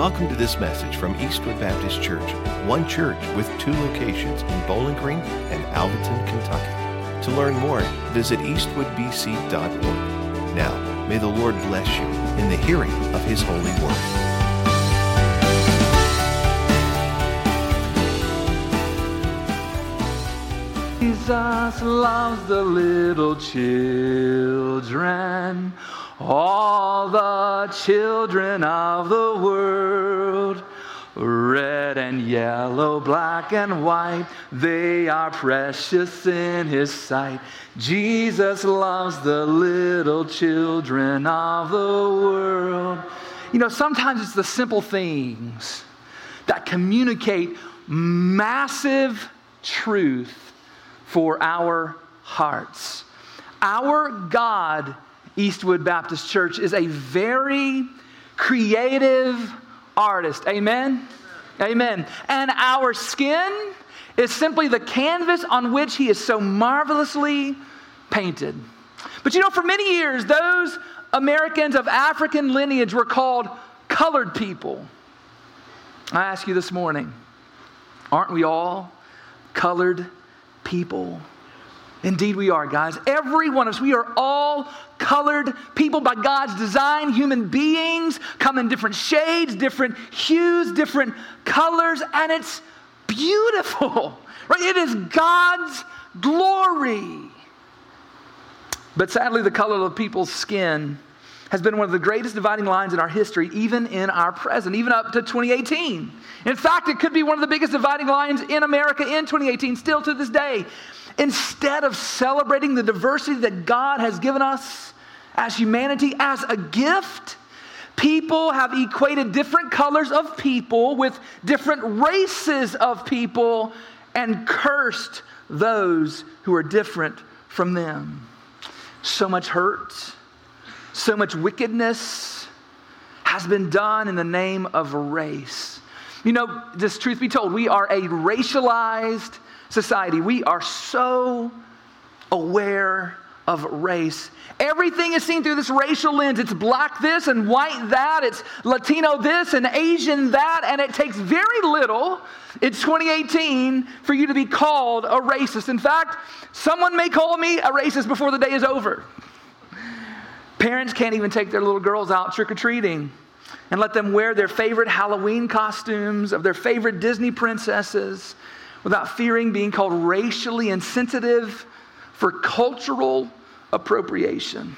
Welcome to this message from Eastwood Baptist Church, one church with two locations in Bowling Green and Alvaton, Kentucky. To learn more, visit eastwoodbc.org. Now, may the Lord bless you in the hearing of His holy word. Jesus loves the little children all the children of the world, red and yellow, black and white, they are precious in His sight. Jesus loves the little children of the world. You know, sometimes it's the simple things that communicate massive truth for our hearts. Our God Eastwood Baptist Church is a very creative artist. Amen? Amen. And our skin is simply the canvas on which he is so marvelously painted. But you know, for many years, those Americans of African lineage were called colored people. I ask you this morning, aren't we all colored people? Indeed, we are, guys. Every one of us, we are all colored people by God's design, human beings come in different shades, different hues, different colors, and it's beautiful, right? It is God's glory. But sadly, the color of people's skin has been one of the greatest dividing lines in our history, even in our present, even up to 2018. In fact, it could be one of the biggest dividing lines in America in 2018, still to this day. Instead of celebrating the diversity that God has given us as humanity as a gift, people have equated different colors of people with different races of people and cursed those who are different from them. So much hurt, so much wickedness has been done in the name of race. You know, this truth be told, we are a racialized society. We are so aware of race. Everything is seen through this racial lens. It's black this and white that. It's Latino this and Asian that. And it takes very little in 2018 for you to be called a racist. In fact, someone may call me a racist before the day is over. Parents can't even take their little girls out trick or treating and let them wear their favorite Halloween costumes of their favorite Disney princesses without fearing being called racially insensitive for cultural appropriation.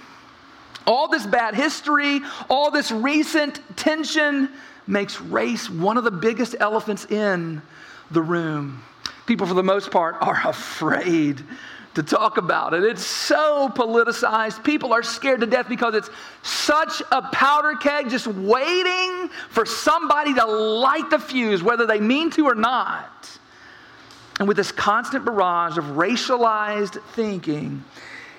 All this bad history, all this recent tension makes race one of the biggest elephants in the room. People, for the most part, are afraid to talk about it. It's so politicized. People are scared to death because it's such a powder keg just waiting for somebody to light the fuse, whether they mean to or not. And with this constant barrage of racialized thinking,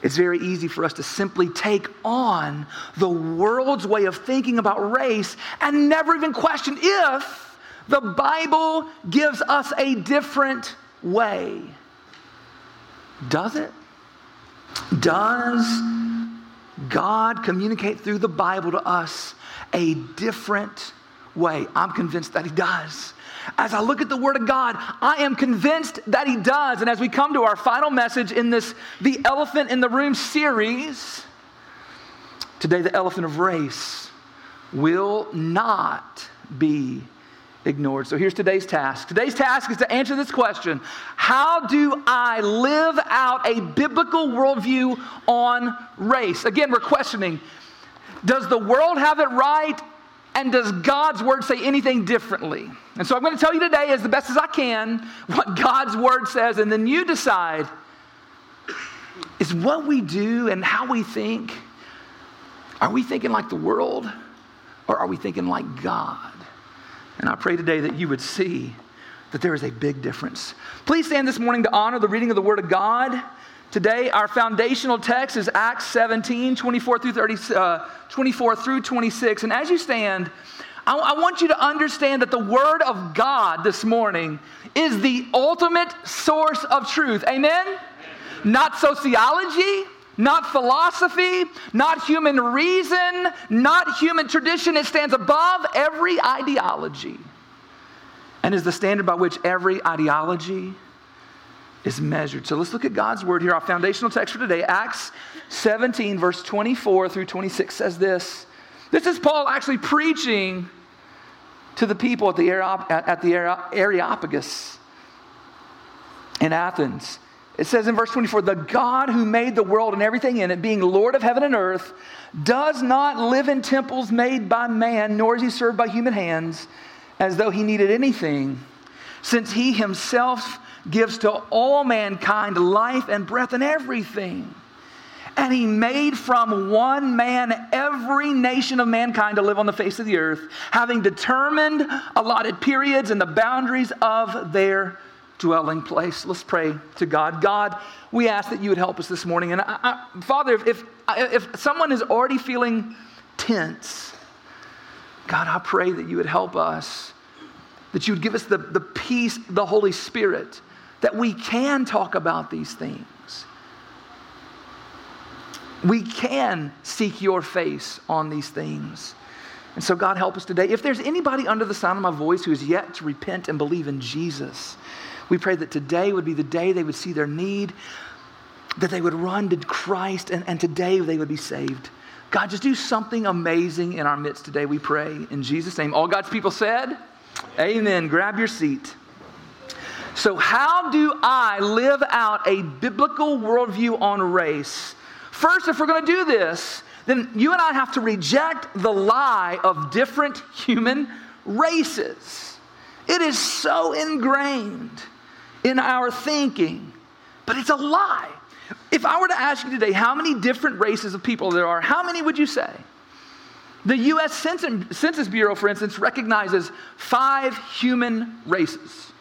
it's very easy for us to simply take on the world's way of thinking about race and never even question if the Bible gives us a different way. Does it? Does God communicate through the Bible to us a different way? I'm convinced that He does. As I look at the Word of God, I am convinced that He does. And as we come to our final message in this The Elephant in the Room series, today the elephant of race will not be ignored. So here's today's task. Today's task is to answer this question How do I live out a biblical worldview on race? Again, we're questioning Does the world have it right? And does God's word say anything differently? And so I'm going to tell you today, as the best as I can, what God's word says, and then you decide is what we do and how we think, are we thinking like the world or are we thinking like God? And I pray today that you would see that there is a big difference. Please stand this morning to honor the reading of the Word of God. Today, our foundational text is Acts 17, 24 through, 30, uh, 24 through 26. And as you stand, I, I want you to understand that the Word of God this morning is the ultimate source of truth. Amen? Not sociology, not philosophy, not human reason, not human tradition. It stands above every ideology and is the standard by which every ideology is measured. So let's look at God's word here. Our foundational text for today, Acts 17, verse 24 through 26, says this. This is Paul actually preaching to the people at the, at the Areopagus in Athens. It says in verse 24, the God who made the world and everything in it, being Lord of heaven and earth, does not live in temples made by man, nor is he served by human hands, as though he needed anything, since he himself gives to all mankind life and breath and everything. And he made from one man every nation of mankind to live on the face of the earth, having determined allotted periods and the boundaries of their dwelling place. Let's pray to God. God, we ask that you would help us this morning. And I, I, Father, if, if, if someone is already feeling tense, God, I pray that you would help us, that you would give us the, the peace, the Holy Spirit, that we can talk about these things. We can seek your face on these things. And so, God, help us today. If there's anybody under the sound of my voice who is yet to repent and believe in Jesus, we pray that today would be the day they would see their need, that they would run to Christ, and, and today they would be saved. God, just do something amazing in our midst today, we pray. In Jesus' name. All God's people said, Amen. Grab your seat. So, how do I live out a biblical worldview on race? First, if we're going to do this, then you and I have to reject the lie of different human races. It is so ingrained in our thinking, but it's a lie. If I were to ask you today how many different races of people there are, how many would you say? The US Census Bureau, for instance, recognizes five human races.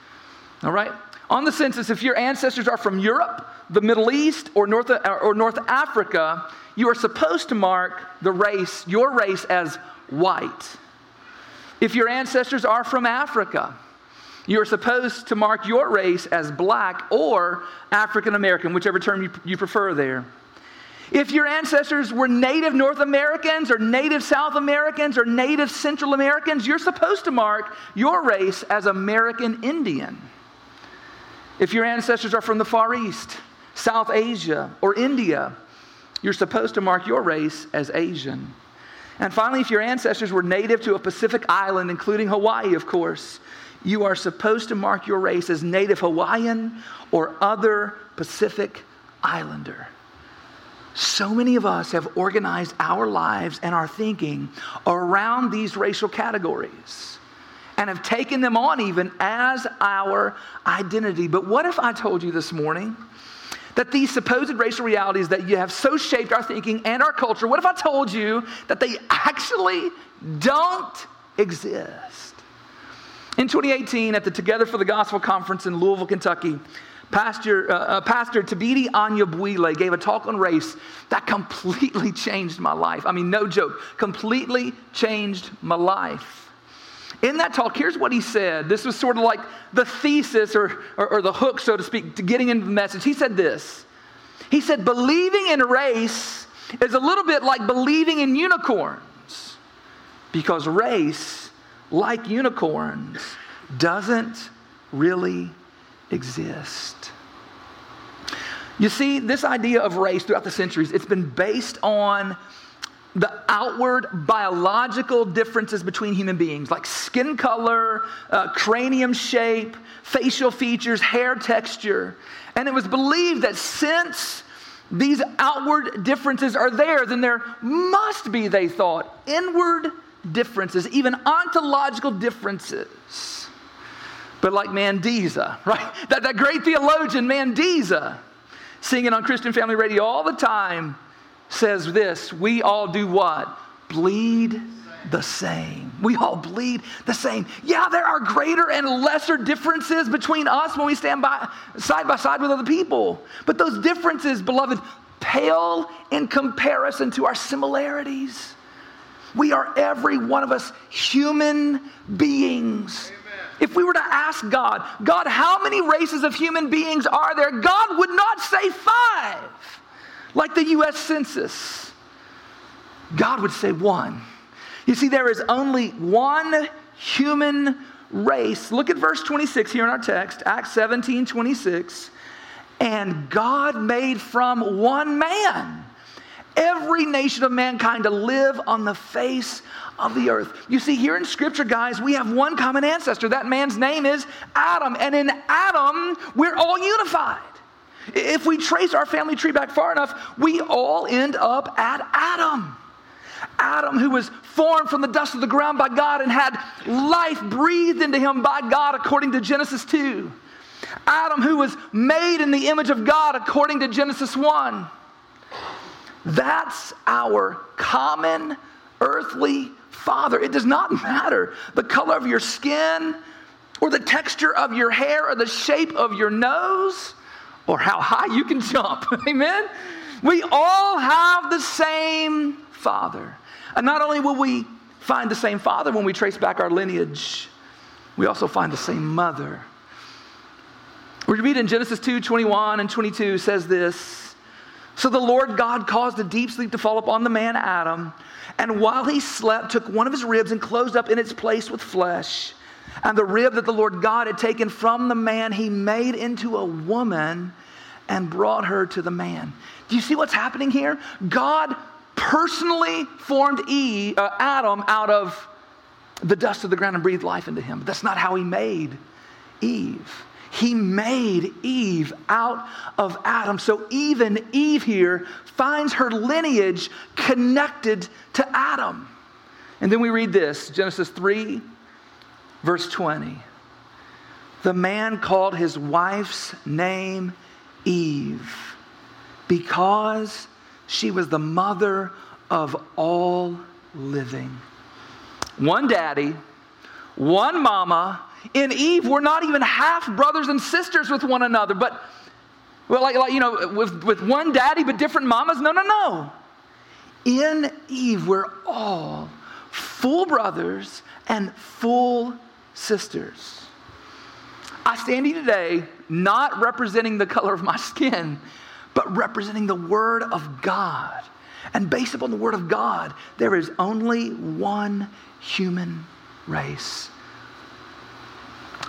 All right? On the census, if your ancestors are from Europe, the Middle East, or North, uh, or North Africa, you are supposed to mark the race, your race, as white. If your ancestors are from Africa, you are supposed to mark your race as black or African American, whichever term you, you prefer there. If your ancestors were native North Americans or native South Americans or native Central Americans, you're supposed to mark your race as American Indian. If your ancestors are from the Far East, South Asia, or India, you're supposed to mark your race as Asian. And finally, if your ancestors were native to a Pacific island, including Hawaii, of course, you are supposed to mark your race as Native Hawaiian or other Pacific Islander. So many of us have organized our lives and our thinking around these racial categories and have taken them on even as our identity. But what if I told you this morning that these supposed racial realities that you have so shaped our thinking and our culture, what if I told you that they actually don't exist? In 2018, at the Together for the Gospel conference in Louisville, Kentucky, Pastor, uh, uh, Pastor Thabiti Anyabwile gave a talk on race that completely changed my life. I mean, no joke, completely changed my life. In that talk, here's what he said. This was sort of like the thesis or, or, or the hook, so to speak, to getting into the message. He said this He said, believing in race is a little bit like believing in unicorns because race like unicorns doesn't really exist. You see, this idea of race throughout the centuries, it's been based on the outward biological differences between human beings, like skin color, uh, cranium shape, facial features, hair texture. And it was believed that since these outward differences are there, then there must be, they thought, inward differences, even ontological differences. But like Mandisa, right? That, that great theologian, Mandisa, singing on Christian Family Radio all the time, says this We all do what? Bleed the same. We all bleed the same. Yeah, there are greater and lesser differences between us when we stand by side by side with other people. But those differences, beloved, pale in comparison to our similarities. We are every one of us human beings. Amen. If we were to ask God, God, how many races of human beings are there? God would not say five, like the US Census, God would say one. You see, there is only one human race. Look at verse 26 here in our text, Acts 17 26. And God made from one man every nation of mankind to live on the face of the earth. You see, here in Scripture, guys, we have one common ancestor. That man's name is Adam. And in Adam, we're all unified. If we trace our family tree back far enough, we all end up at Adam. Adam, who was formed from the dust of the ground by God and had life breathed into him by God, according to Genesis 2. Adam, who was made in the image of God, according to Genesis 1. That's our common earthly father. It does not matter the color of your skin, or the texture of your hair, or the shape of your nose, or how high you can jump. Amen? We all have the same father. And not only will we find the same father when we trace back our lineage, we also find the same mother. We read in Genesis 2 21 and 22 says this So the Lord God caused a deep sleep to fall upon the man Adam, and while he slept, took one of his ribs and closed up in its place with flesh. And the rib that the Lord God had taken from the man, he made into a woman and brought her to the man. Do you see what's happening here? God personally formed Eve, uh, Adam out of the dust of the ground and breathed life into him. But that's not how he made Eve. He made Eve out of Adam. So even Eve here finds her lineage connected to Adam. And then we read this Genesis 3, verse 20. The man called his wife's name Eve because she was the mother of all living. One daddy, one mama. In Eve, we're not even half brothers and sisters with one another, but, well, like, like you know, with, with one daddy but different mamas. No, no, no. In Eve, we're all full brothers and full sisters. I stand here today not representing the color of my skin, but representing the Word of God. And based upon the Word of God, there is only one human race.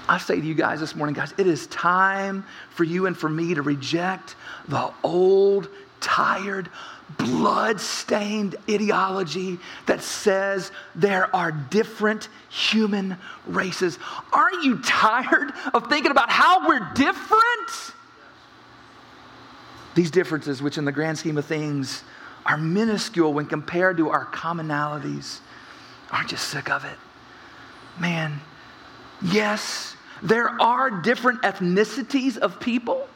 I say to you guys this morning, guys, it is time for you and for me to reject the old, tired, blood-stained ideology that says there are different human races. Aren't you tired of thinking about how we're different? These differences, which in the grand scheme of things are minuscule when compared to our commonalities, aren't you sick of it? Man, yes, there are different ethnicities of people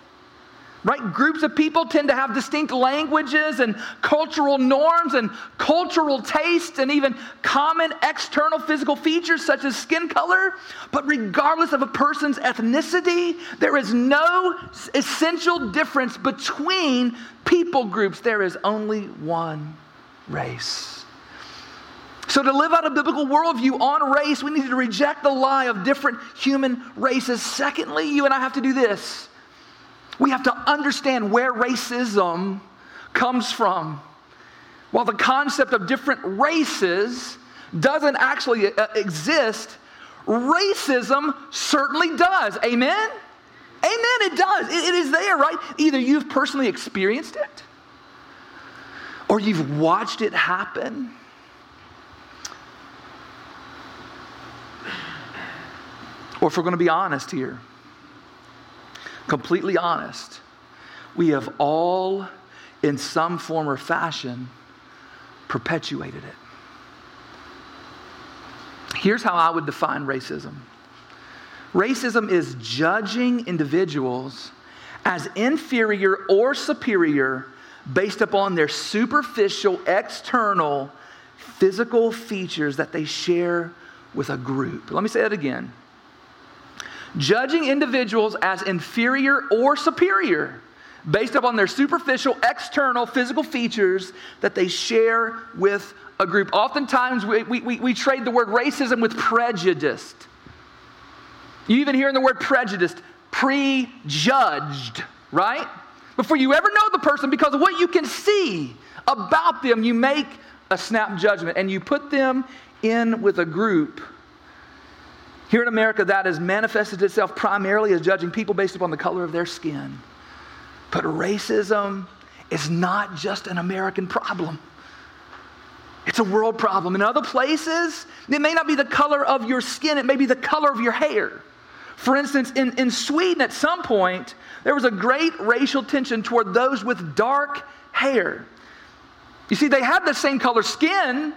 right? Groups of people tend to have distinct languages and cultural norms and cultural tastes and even common external physical features such as skin color. But regardless of a person's ethnicity, there is no essential difference between people groups. There is only one race. So, to live out a biblical worldview on race, we need to reject the lie of different human races. Secondly, you and I have to do this we have to understand where racism comes from. While the concept of different races doesn't actually uh, exist, racism certainly does. Amen? Amen, it does. it is there, right? Either you've personally experienced it or you've watched it happen. Or if we're going to be honest here, completely honest, we have all, in some form or fashion, perpetuated it. Here's how I would define racism racism is judging individuals as inferior or superior based upon their superficial, external, physical features that they share with a group. Let me say that again judging individuals as inferior or superior based upon their superficial, external, physical features that they share with a group. Oftentimes, we, we, we, trade the word racism with prejudiced. You even hear in the word prejudiced, prejudged, right? Before you ever know the person, because of what you can see about them, you make a snap judgment and you put them in with a group. Here in America, that has manifested itself primarily as judging people based upon the color of their skin. But racism is not just an American problem. It's a world problem. In other places, it may not be the color of your skin, it may be the color of your hair. For instance, in, in Sweden at some point, there was a great racial tension toward those with dark hair. You see, they had the same color skin,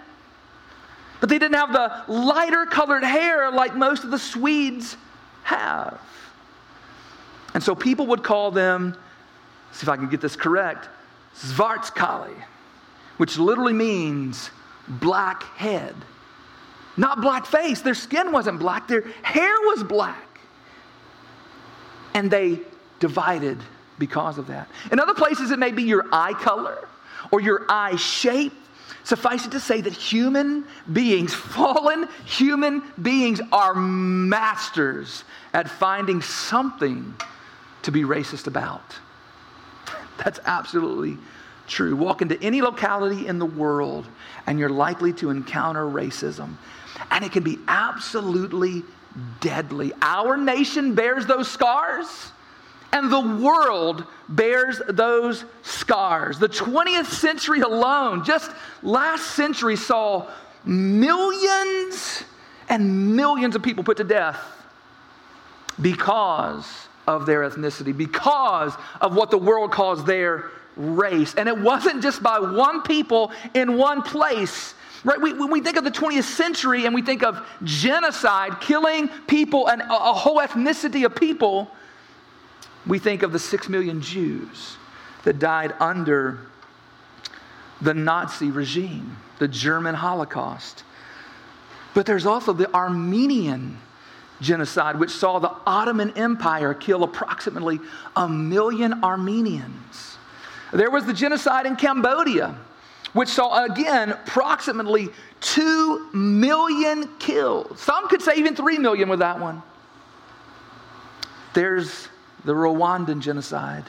but they didn't have the lighter colored hair like most of the Swedes have. And so people would call them, see if I can get this correct, Svartskalle, which literally means black head. Not black face. Their skin wasn't black, their hair was black. And they divided because of that. In other places, it may be your eye color or your eye shape. Suffice it to say that human beings, fallen human beings, are masters at finding something to be racist about. That's absolutely true. Walk into any locality in the world and you're likely to encounter racism. And it can be absolutely deadly. Our nation bears those scars. And the world bears those scars. The 20th century alone, just last century, saw millions and millions of people put to death because of their ethnicity, because of what the world calls their race. And it wasn't just by one people in one place. Right? We, when we think of the 20th century and we think of genocide, killing people and a, a whole ethnicity of people, we think of the six million Jews that died under the Nazi regime, the German Holocaust. But there's also the Armenian genocide, which saw the Ottoman Empire kill approximately a million Armenians. There was the genocide in Cambodia, which saw again approximately 2 million killed. Some could say even 3 million with that one. There's the Rwandan genocide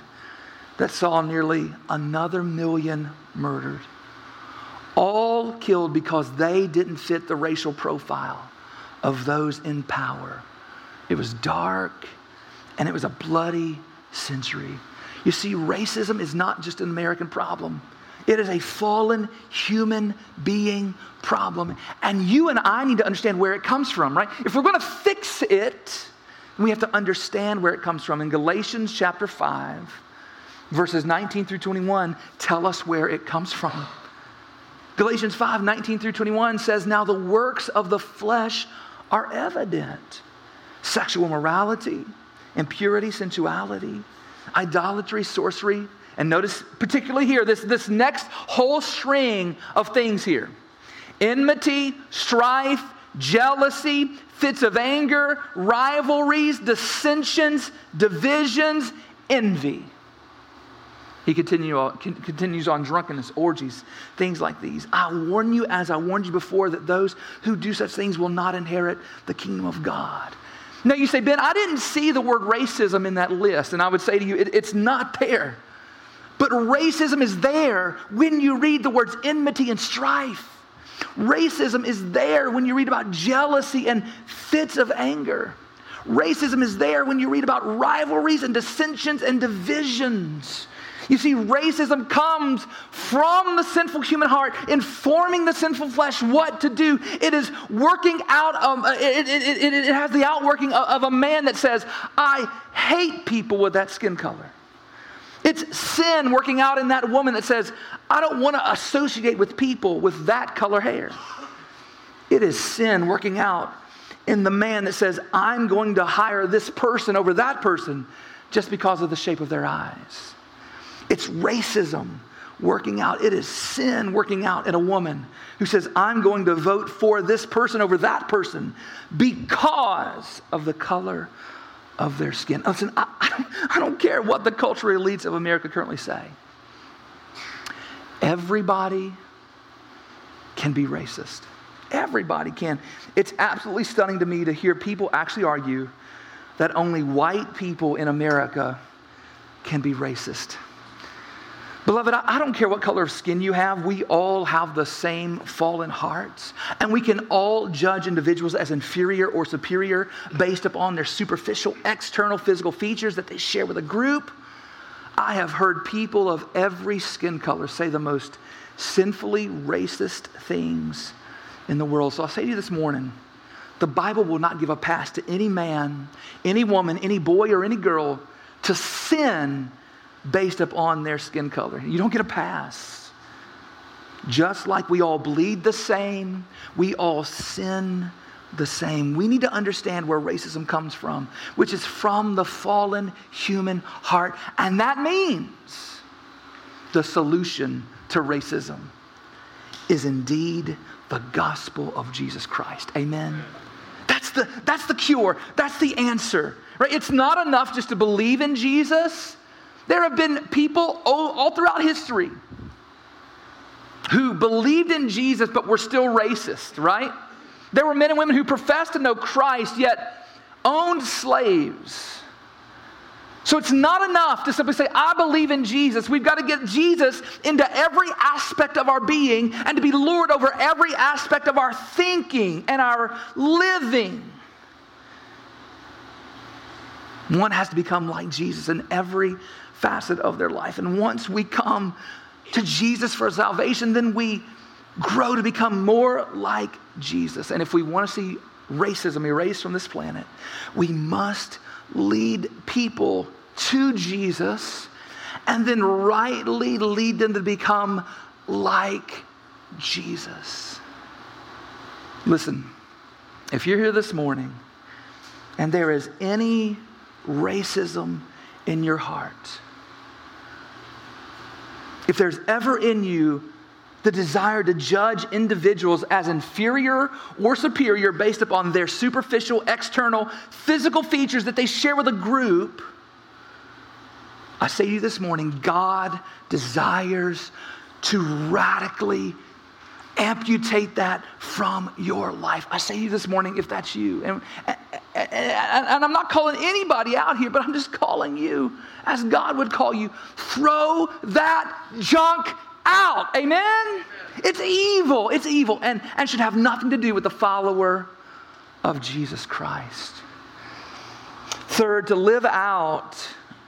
that saw nearly another million murdered. All killed because they didn't fit the racial profile of those in power. It was dark and it was a bloody century. You see, racism is not just an American problem. It is a fallen human being problem. And you and I need to understand where it comes from, right? If we're going to fix it, we have to understand where it comes from. In Galatians chapter 5, verses 19 through 21 tell us where it comes from. Galatians 5, 19 through 21 says, Now the works of the flesh are evident sexual morality, impurity, sensuality, idolatry, sorcery. And notice, particularly here, this, this next whole string of things here enmity, strife, jealousy, fits of anger, rivalries, dissensions, divisions, envy. He continue continues on drunkenness, orgies, things like these. I warn you, as I warned you before, that those who do such things will not inherit the kingdom of God. Now, you say, Ben, I didn't see the word racism in that list. And I would say to you, it, it's not there. But racism is there when you read the words enmity and strife. Racism is there when you read about jealousy and fits of anger. Racism is there when you read about rivalries and dissensions and divisions. You see, racism comes from the sinful human heart, informing the sinful flesh what to do. It is working out, um, it, it, it, it, has the outworking of, of a man that says, I hate people with that skin color. It's sin working out in that woman that says, I don't want to associate with people with that color hair. It is sin working out in the man that says, I'm going to hire this person over that person just because of the shape of their eyes. It's racism working out. It is sin working out in a woman who says, I'm going to vote for this person over that person because of the color of their skin. Listen, I, I, don't, I don't care what the cultural elites of America currently say. Everybody can be racist. Everybody can. It's absolutely stunning to me to hear people actually argue that only white people in America can be racist. Beloved, I don't care what color of skin you have, we all have the same fallen hearts. And we can all judge individuals as inferior or superior based upon their superficial, external physical features that they share with a group. I have heard people of every skin color say the most sinfully racist things in the world. So I'll say to you this morning the Bible will not give a pass to any man, any woman, any boy, or any girl to sin based upon their skin color. You don't get a pass. Just like we all bleed the same, we all sin the same. We need to understand where racism comes from, which is from the fallen human heart. And that means the solution to racism is indeed the gospel of Jesus Christ. Amen. That's the, that's the cure. That's the answer. Right? It's not enough just to believe in Jesus. There have been people all, all throughout history who believed in Jesus but were still racist, right? There were men and women who professed to know Christ yet owned slaves. So it's not enough to simply say, I believe in Jesus. We've got to get Jesus into every aspect of our being and to be Lord over every aspect of our thinking and our living. One has to become like Jesus in every facet of their life. And once we come to Jesus for salvation, then we grow to become more like Jesus. And if we want to see racism erased from this planet, we must lead people to Jesus and then rightly lead them to become like Jesus. Listen, if you're here this morning and there is any racism in your heart, if there's ever in you the desire to judge individuals as inferior or superior based upon their superficial, external, physical features that they share with a group, I say to you this morning God desires to radically amputate that from your life. I say to you this morning, if that's you, and, and, I'm not calling anybody out here, but I'm just calling you as God would call you. Throw that junk out. Amen? It's evil. It's evil and, and should have nothing to do with the follower of Jesus Christ. Third, to live out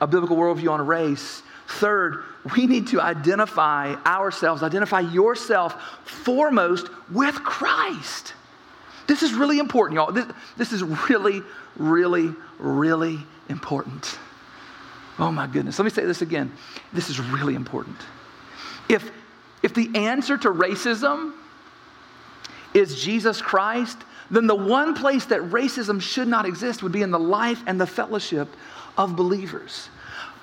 a biblical worldview on race. Third, we need to identify ourselves, identify yourself foremost with Christ. This is really important, y'all. This, this is really, really, really important. Oh my goodness. Let me say this again. This is really important. If, if the answer to racism is Jesus Christ, then the one place that racism should not exist would be in the life and the fellowship of believers.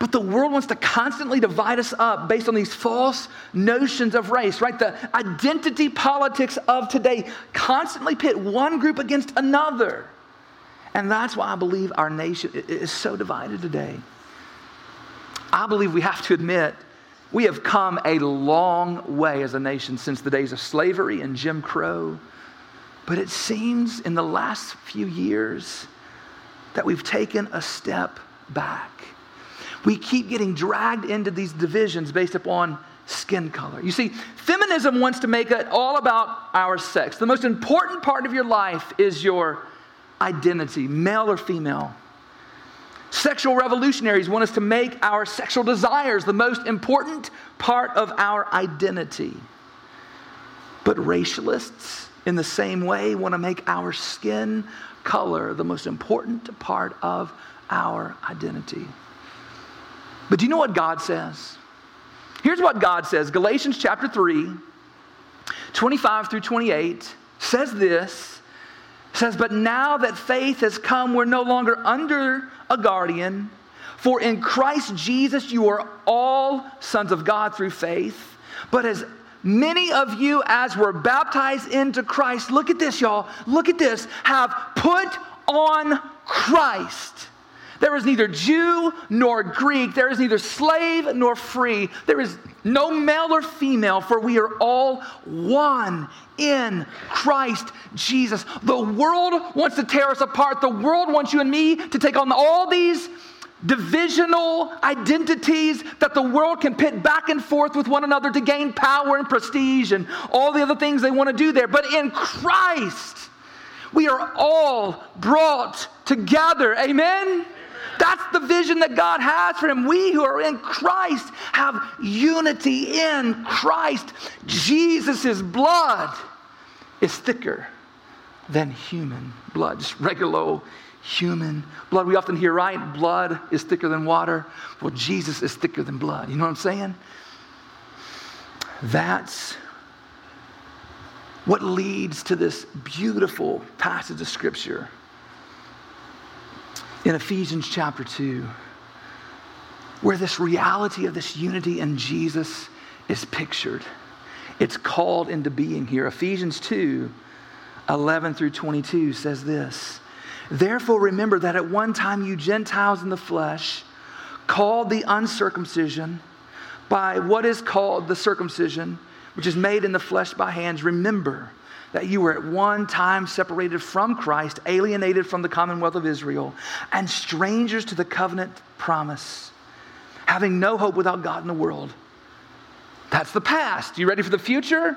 But the world wants to constantly divide us up based on these false notions of race, right? The identity politics of today constantly pit one group against another. And that's why I believe our nation is so divided today. I believe we have to admit we have come a long way as a nation since the days of slavery and Jim Crow. But it seems in the last few years that we've taken a step back. We keep getting dragged into these divisions based upon skin color. You see, feminism wants to make it all about our sex. The most important part of your life is your identity, male or female. Sexual revolutionaries want us to make our sexual desires the most important part of our identity. But racialists, in the same way, want to make our skin color the most important part of our identity. But do you know what God says? Here's what God says Galatians chapter 3, 25 through 28 says this says, But now that faith has come, we're no longer under a guardian. For in Christ Jesus you are all sons of God through faith. But as many of you as were baptized into Christ, look at this, y'all, look at this, have put on Christ. There is neither Jew nor Greek. There is neither slave nor free. There is no male or female, for we are all one in Christ Jesus. The world wants to tear us apart. The world wants you and me to take on all these divisional identities that the world can pit back and forth with one another to gain power and prestige and all the other things they want to do there. But in Christ, we are all brought together. Amen? That's the vision that God has for him. We who are in Christ have unity in Christ. Jesus' blood is thicker than human blood, just regular old human blood. We often hear, right? Blood is thicker than water. Well, Jesus is thicker than blood. You know what I'm saying? That's what leads to this beautiful passage of Scripture in Ephesians chapter 2, where this reality of this unity in Jesus is pictured. It's called into being here. Ephesians 2 11 through 22 says this Therefore, remember that at one time you Gentiles in the flesh, called the uncircumcision by what is called the circumcision, which is made in the flesh by hands, remember that you were at one time separated from Christ, alienated from the commonwealth of Israel, and strangers to the covenant promise, having no hope without God in the world. That's the past. You ready for the future?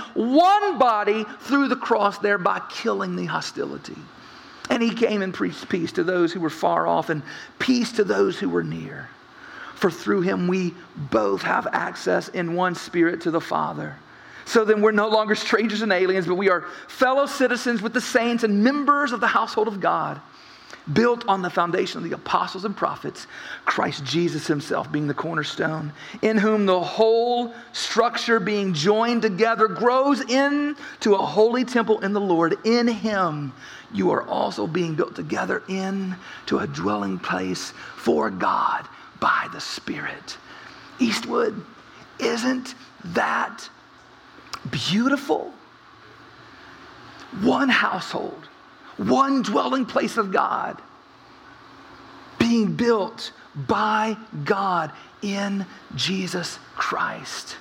one body through the cross, thereby killing the hostility. And he came and preached peace to those who were far off and peace to those who were near. For through him we both have access in one spirit to the Father. So then we're no longer strangers and aliens, but we are fellow citizens with the saints and members of the household of God built on the foundation of the apostles and prophets, Christ Jesus himself being the cornerstone, in whom the whole structure being joined together grows into a holy temple in the Lord. In him you are also being built together into a dwelling place for God by the Spirit. Eastwood, isn't that beautiful? One household one dwelling place of God being built by God in Jesus Christ.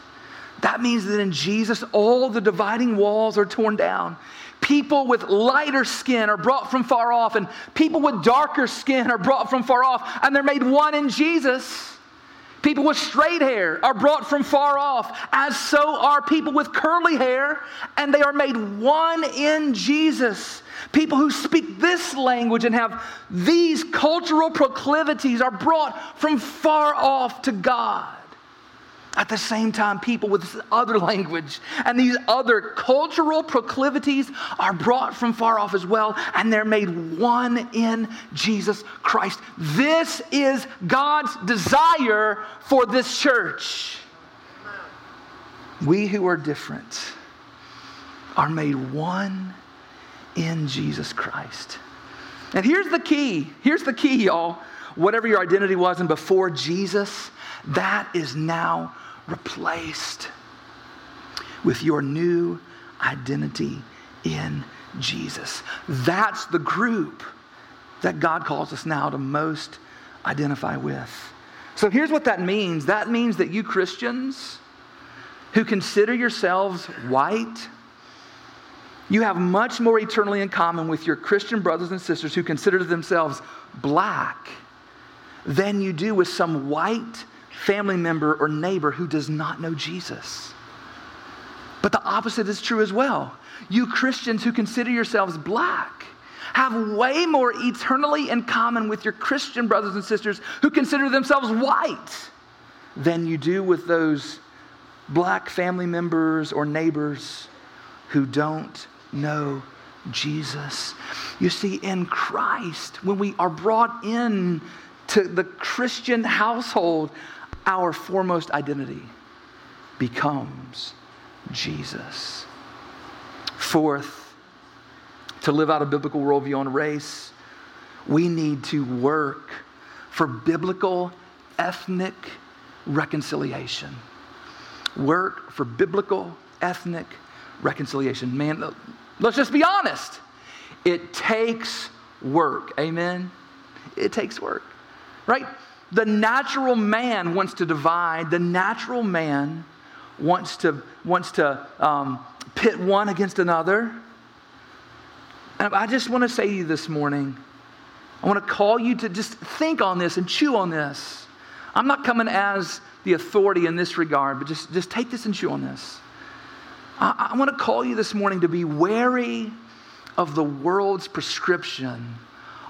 That means that in Jesus, all the dividing walls are torn down. People with lighter skin are brought from far off, and people with darker skin are brought from far off, and they're made one in Jesus. People with straight hair are brought from far off, as so are people with curly hair, and they are made one in Jesus. People who speak this language and have these cultural proclivities are brought from far off to God. At the same time, people with this other language and these other cultural proclivities are brought from far off as well, and they're made one in Jesus Christ. This is God's desire for this church. We who are different are made one in Jesus Christ. And here's the key. Here's the key, y'all. Whatever your identity was and before Jesus, that is now replaced with your new identity in Jesus. That's the group that God calls us now to most identify with. So here's what that means that means that you Christians who consider yourselves white, you have much more eternally in common with your Christian brothers and sisters who consider themselves black than you do with some white family member or neighbor who does not know Jesus. But the opposite is true as well. You Christians who consider yourselves black have way more eternally in common with your Christian brothers and sisters who consider themselves white than you do with those black family members or neighbors who don't know Jesus. You see, in Christ, when we are brought in to the Christian household, our foremost identity becomes Jesus. Fourth, to live out a biblical worldview on race, we need to work for biblical ethnic reconciliation. Work for biblical ethnic reconciliation. Man, let's just be honest. It takes work. Amen? It takes work, right? The natural man wants to divide, the natural man wants to, wants to um, pit one against another. And I just want to say to you this morning, I want to call you to just think on this and chew on this. I'm not coming as the authority in this regard, but just, just take this and chew on this. I, I want to call you this morning to be wary of the world's prescription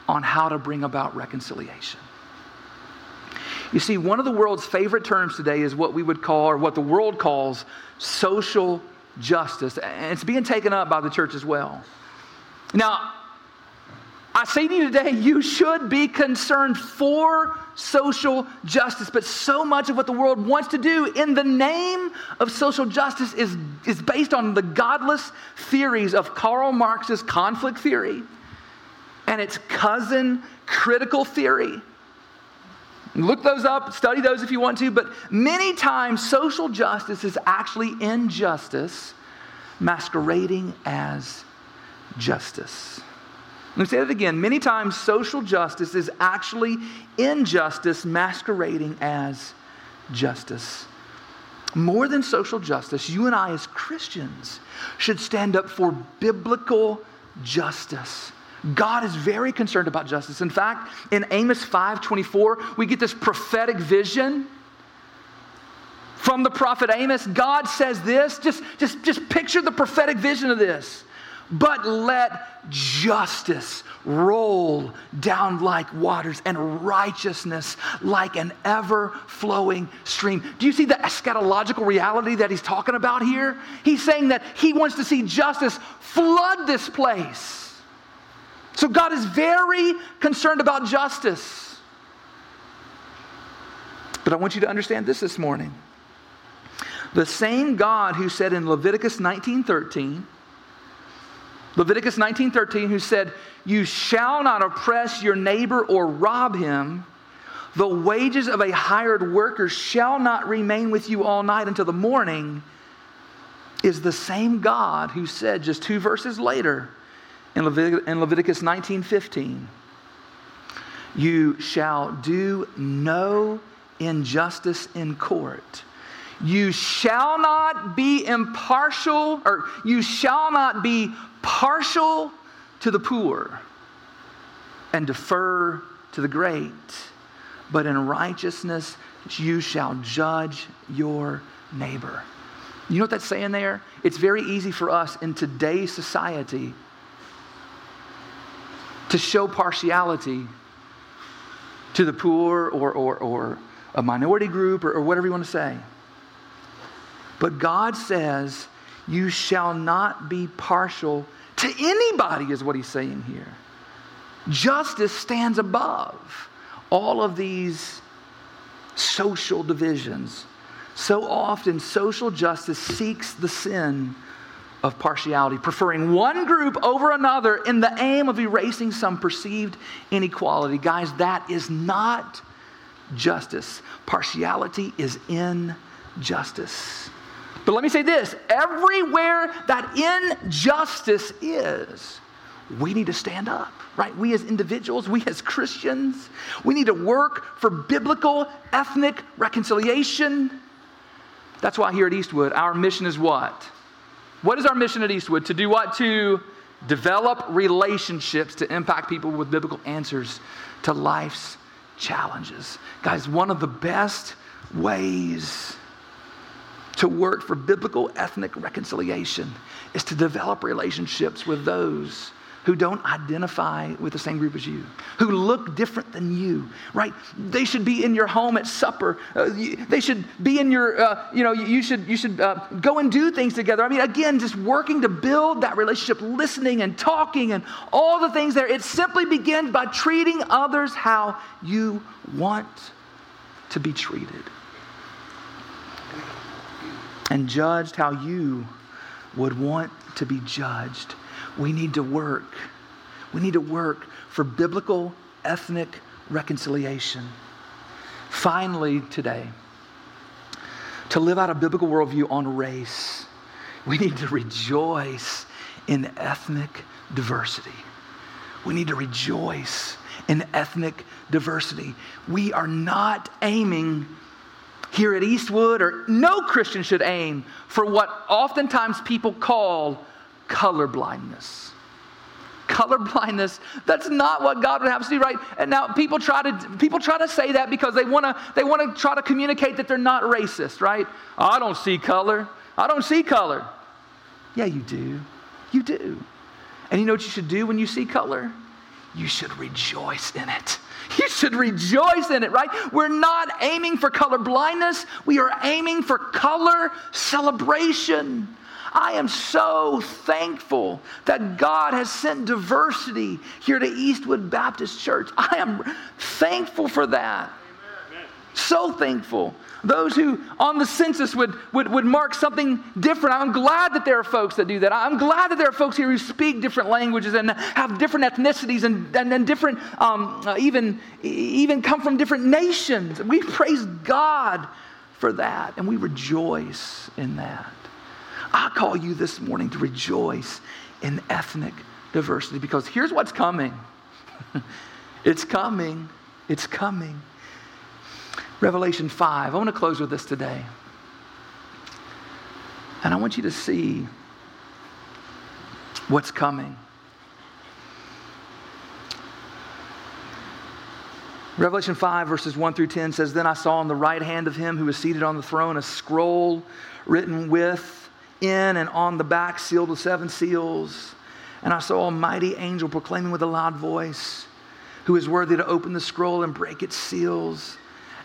on how to bring about reconciliation. You see, one of the world's favorite terms today is what we would call, or what the world calls, social justice. And it's being taken up by the church as well. Now, I say to you today, you should be concerned for social justice, but so much of what the world wants to do in the name of social justice is, is based on the godless theories of Karl Marx's conflict theory and its cousin critical theory. Look those up, study those if you want to, but many times social justice is actually injustice masquerading as justice. Let me say that again. Many times, social justice is actually injustice masquerading as justice. More than social justice, you and I, as Christians, should stand up for biblical justice. God is very concerned about justice. In fact, in Amos 5:24, we get this prophetic vision from the prophet Amos. God says this, just, just, just picture the prophetic vision of this but let justice roll down like waters and righteousness like an ever flowing stream. Do you see the eschatological reality that he's talking about here? He's saying that he wants to see justice flood this place. So God is very concerned about justice. But I want you to understand this this morning. The same God who said in Leviticus 19 13, Leviticus 19:13 who said, "You shall not oppress your neighbor or rob him. The wages of a hired worker shall not remain with you all night until the morning." Is the same God who said just two verses later in, Levit- in Leviticus 19:15, "You shall do no injustice in court." You shall not be impartial, or you shall not be partial to the poor and defer to the great, but in righteousness you shall judge your neighbor. You know what that's saying there? It's very easy for us in today's society to show partiality to the poor or, or, or a minority group or, or whatever you want to say. But God says, You shall not be partial to anybody, is what he's saying here. Justice stands above all of these social divisions. So often, social justice seeks the sin of partiality, preferring one group over another in the aim of erasing some perceived inequality. Guys, that is not justice. Partiality is injustice. But let me say this everywhere that injustice is, we need to stand up, right? We as individuals, we as Christians, we need to work for biblical ethnic reconciliation. That's why here at Eastwood, our mission is what? What is our mission at Eastwood? To do what? To develop relationships to impact people with biblical answers to life's challenges. Guys, one of the best ways to work for biblical ethnic reconciliation is to develop relationships with those who don't identify with the same group as you, who look different than you, right? They should be in your home at supper. Uh, they should be in your, uh, you know, you should, you should uh, go and do things together. I mean, again, just working to build that relationship, listening and talking and all the things there. It simply begins by treating others how you want to be treated and judged how you would want to be judged. We need to work. We need to work for biblical ethnic reconciliation. Finally, today, to live out a biblical worldview on race, we need to rejoice in ethnic diversity. We need to rejoice in ethnic diversity. We are not aiming here at Eastwood, or no Christian should aim for what oftentimes people call color blindness. Color blindness, that's not what God would have us do, right? And now people try to people try to say that because they want to they want to try to communicate that they're not racist, right? I don't see color. I don't see color. Yeah, you do. You do. And you know what you should do when you see color? You should rejoice in it. You should rejoice in it, right? We're not aiming for color blindness, we are aiming for color celebration. I am so thankful that God has sent diversity here to Eastwood Baptist Church. I am thankful for that. So thankful. Those who on the census would, would, would mark something different. I'm glad that there are folks that do that. I'm glad that there are folks here who speak different languages and have different ethnicities and, and, and different, um, uh, even, even come from different nations. We praise God for that and we rejoice in that. I call you this morning to rejoice in ethnic diversity because here's what's coming it's coming. It's coming. Revelation 5. I want to close with this today. And I want you to see what's coming. Revelation 5, verses 1 through 10 says, Then I saw on the right hand of him who was seated on the throne a scroll written with, in, and on the back, sealed with seven seals. And I saw a mighty angel proclaiming with a loud voice, Who is worthy to open the scroll and break its seals?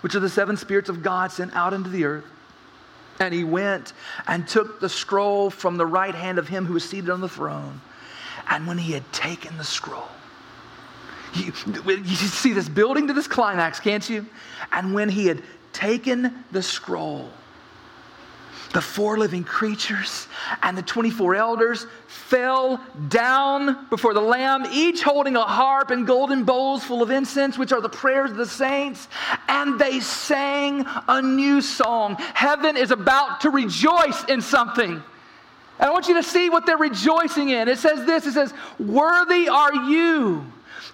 which are the seven spirits of God sent out into the earth. And he went and took the scroll from the right hand of him who was seated on the throne. And when he had taken the scroll, you, you see this building to this climax, can't you? And when he had taken the scroll, the four living creatures and the 24 elders fell down before the Lamb, each holding a harp and golden bowls full of incense, which are the prayers of the saints. And they sang a new song. Heaven is about to rejoice in something. And I want you to see what they're rejoicing in. It says this it says, Worthy are you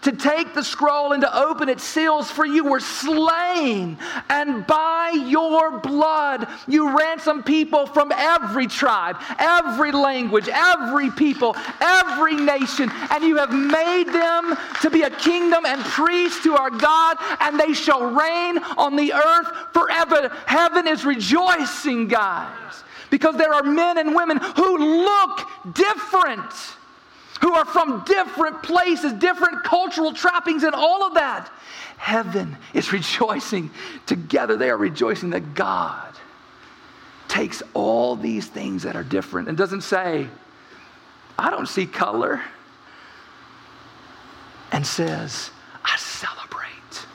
to take the scroll and to open its seals, for you were slain, and by your blood you ransomed people from every tribe, every language, every people, every nation, and you have made them to be a kingdom and priests to our God, and they shall reign on the earth forever. Heaven is rejoicing, guys, because there are men and women who look different who are from different places, different cultural trappings, and all of that. Heaven is rejoicing together. They are rejoicing that God takes all these things that are different and doesn't say, I don't see color, and says, I celebrate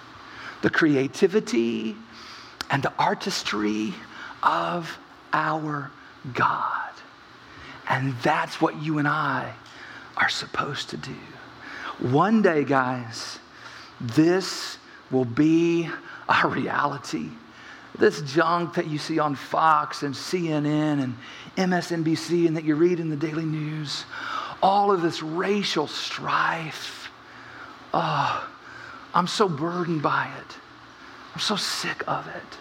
the creativity and the artistry of our God. And that's what you and I are supposed to do. One day, guys, this will be our reality. This junk that you see on Fox and CNN and MSNBC and that you read in the daily news, all of this racial strife. Oh, I'm so burdened by it. I'm so sick of it.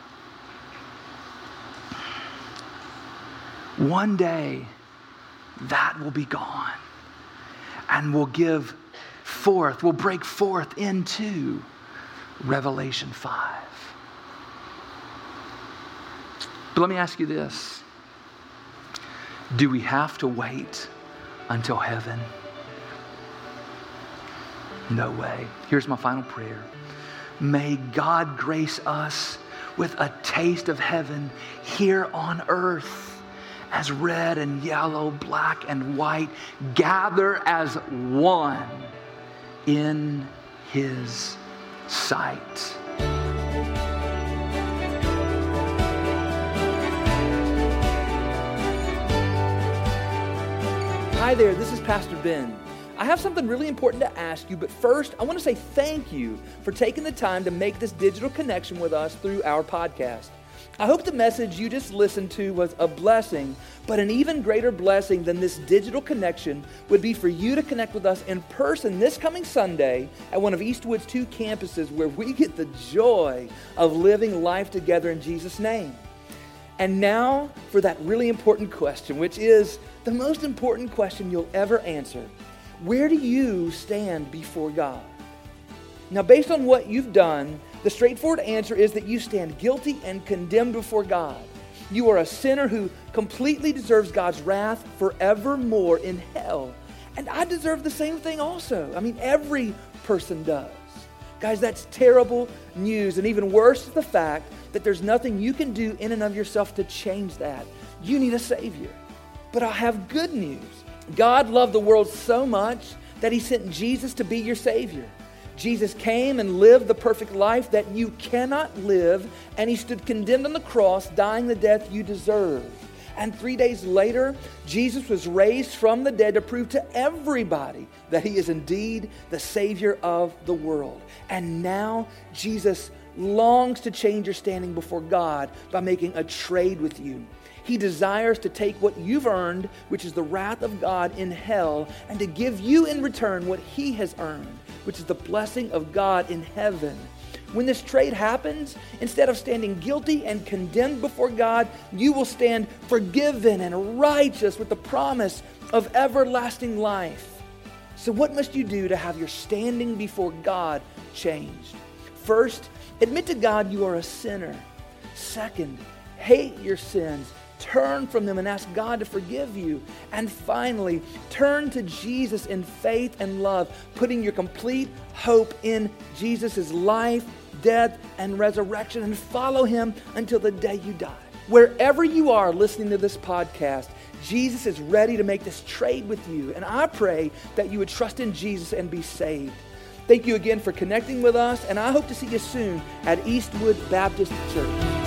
One day, that will be gone and will give forth, will break forth into Revelation 5. But let me ask you this Do we have to wait until heaven? No way. Here's my final prayer may God grace us with a taste of heaven here on earth as red and yellow, black and white gather as one in his sight. Hi there, this is Pastor Ben. I have something really important to ask you, but first, I want to say thank you for taking the time to make this digital connection with us through our podcast. I hope the message you just listened to was a blessing, but an even greater blessing than this digital connection would be for you to connect with us in person this coming Sunday at one of Eastwood's two campuses where we get the joy of living life together in Jesus' name. And now for that really important question, which is the most important question you'll ever answer. Where do you stand before God? Now, based on what you've done, the straightforward answer is that you stand guilty and condemned before God. You are a sinner who completely deserves God's wrath forevermore in hell. And I deserve the same thing also. I mean, every person does. Guys, that's terrible news. And even worse is the fact that there's nothing you can do in and of yourself to change that. You need a Savior. But I have good news. God loved the world so much that He sent Jesus to be your Savior. Jesus came and lived the perfect life that you cannot live, and He stood condemned on the cross, dying the death you deserve. And three days later, Jesus was raised from the dead to prove to everybody that He is indeed the Savior of the world. And now, Jesus longs to change your standing before God by making a trade with you. He desires to take what you've earned, which is the wrath of God in hell, and to give you in return what He has earned, which is the blessing of God in heaven. When this trade happens, instead of standing guilty and condemned before God, you will stand forgiven and righteous with the promise of everlasting life. So, what must you do to have your standing before God changed? First, admit to God you are a sinner. Second, hate your sins Turn from them and ask God to forgive you. And finally, turn to Jesus in faith and love, putting your complete hope in Jesus' life, death, and resurrection, and follow him until the day you die. Wherever you are listening to this podcast, Jesus is ready to make this trade with you. And I pray that you would trust in Jesus and be saved. Thank you again for connecting with us, and I hope to see you soon at Eastwood Baptist Church.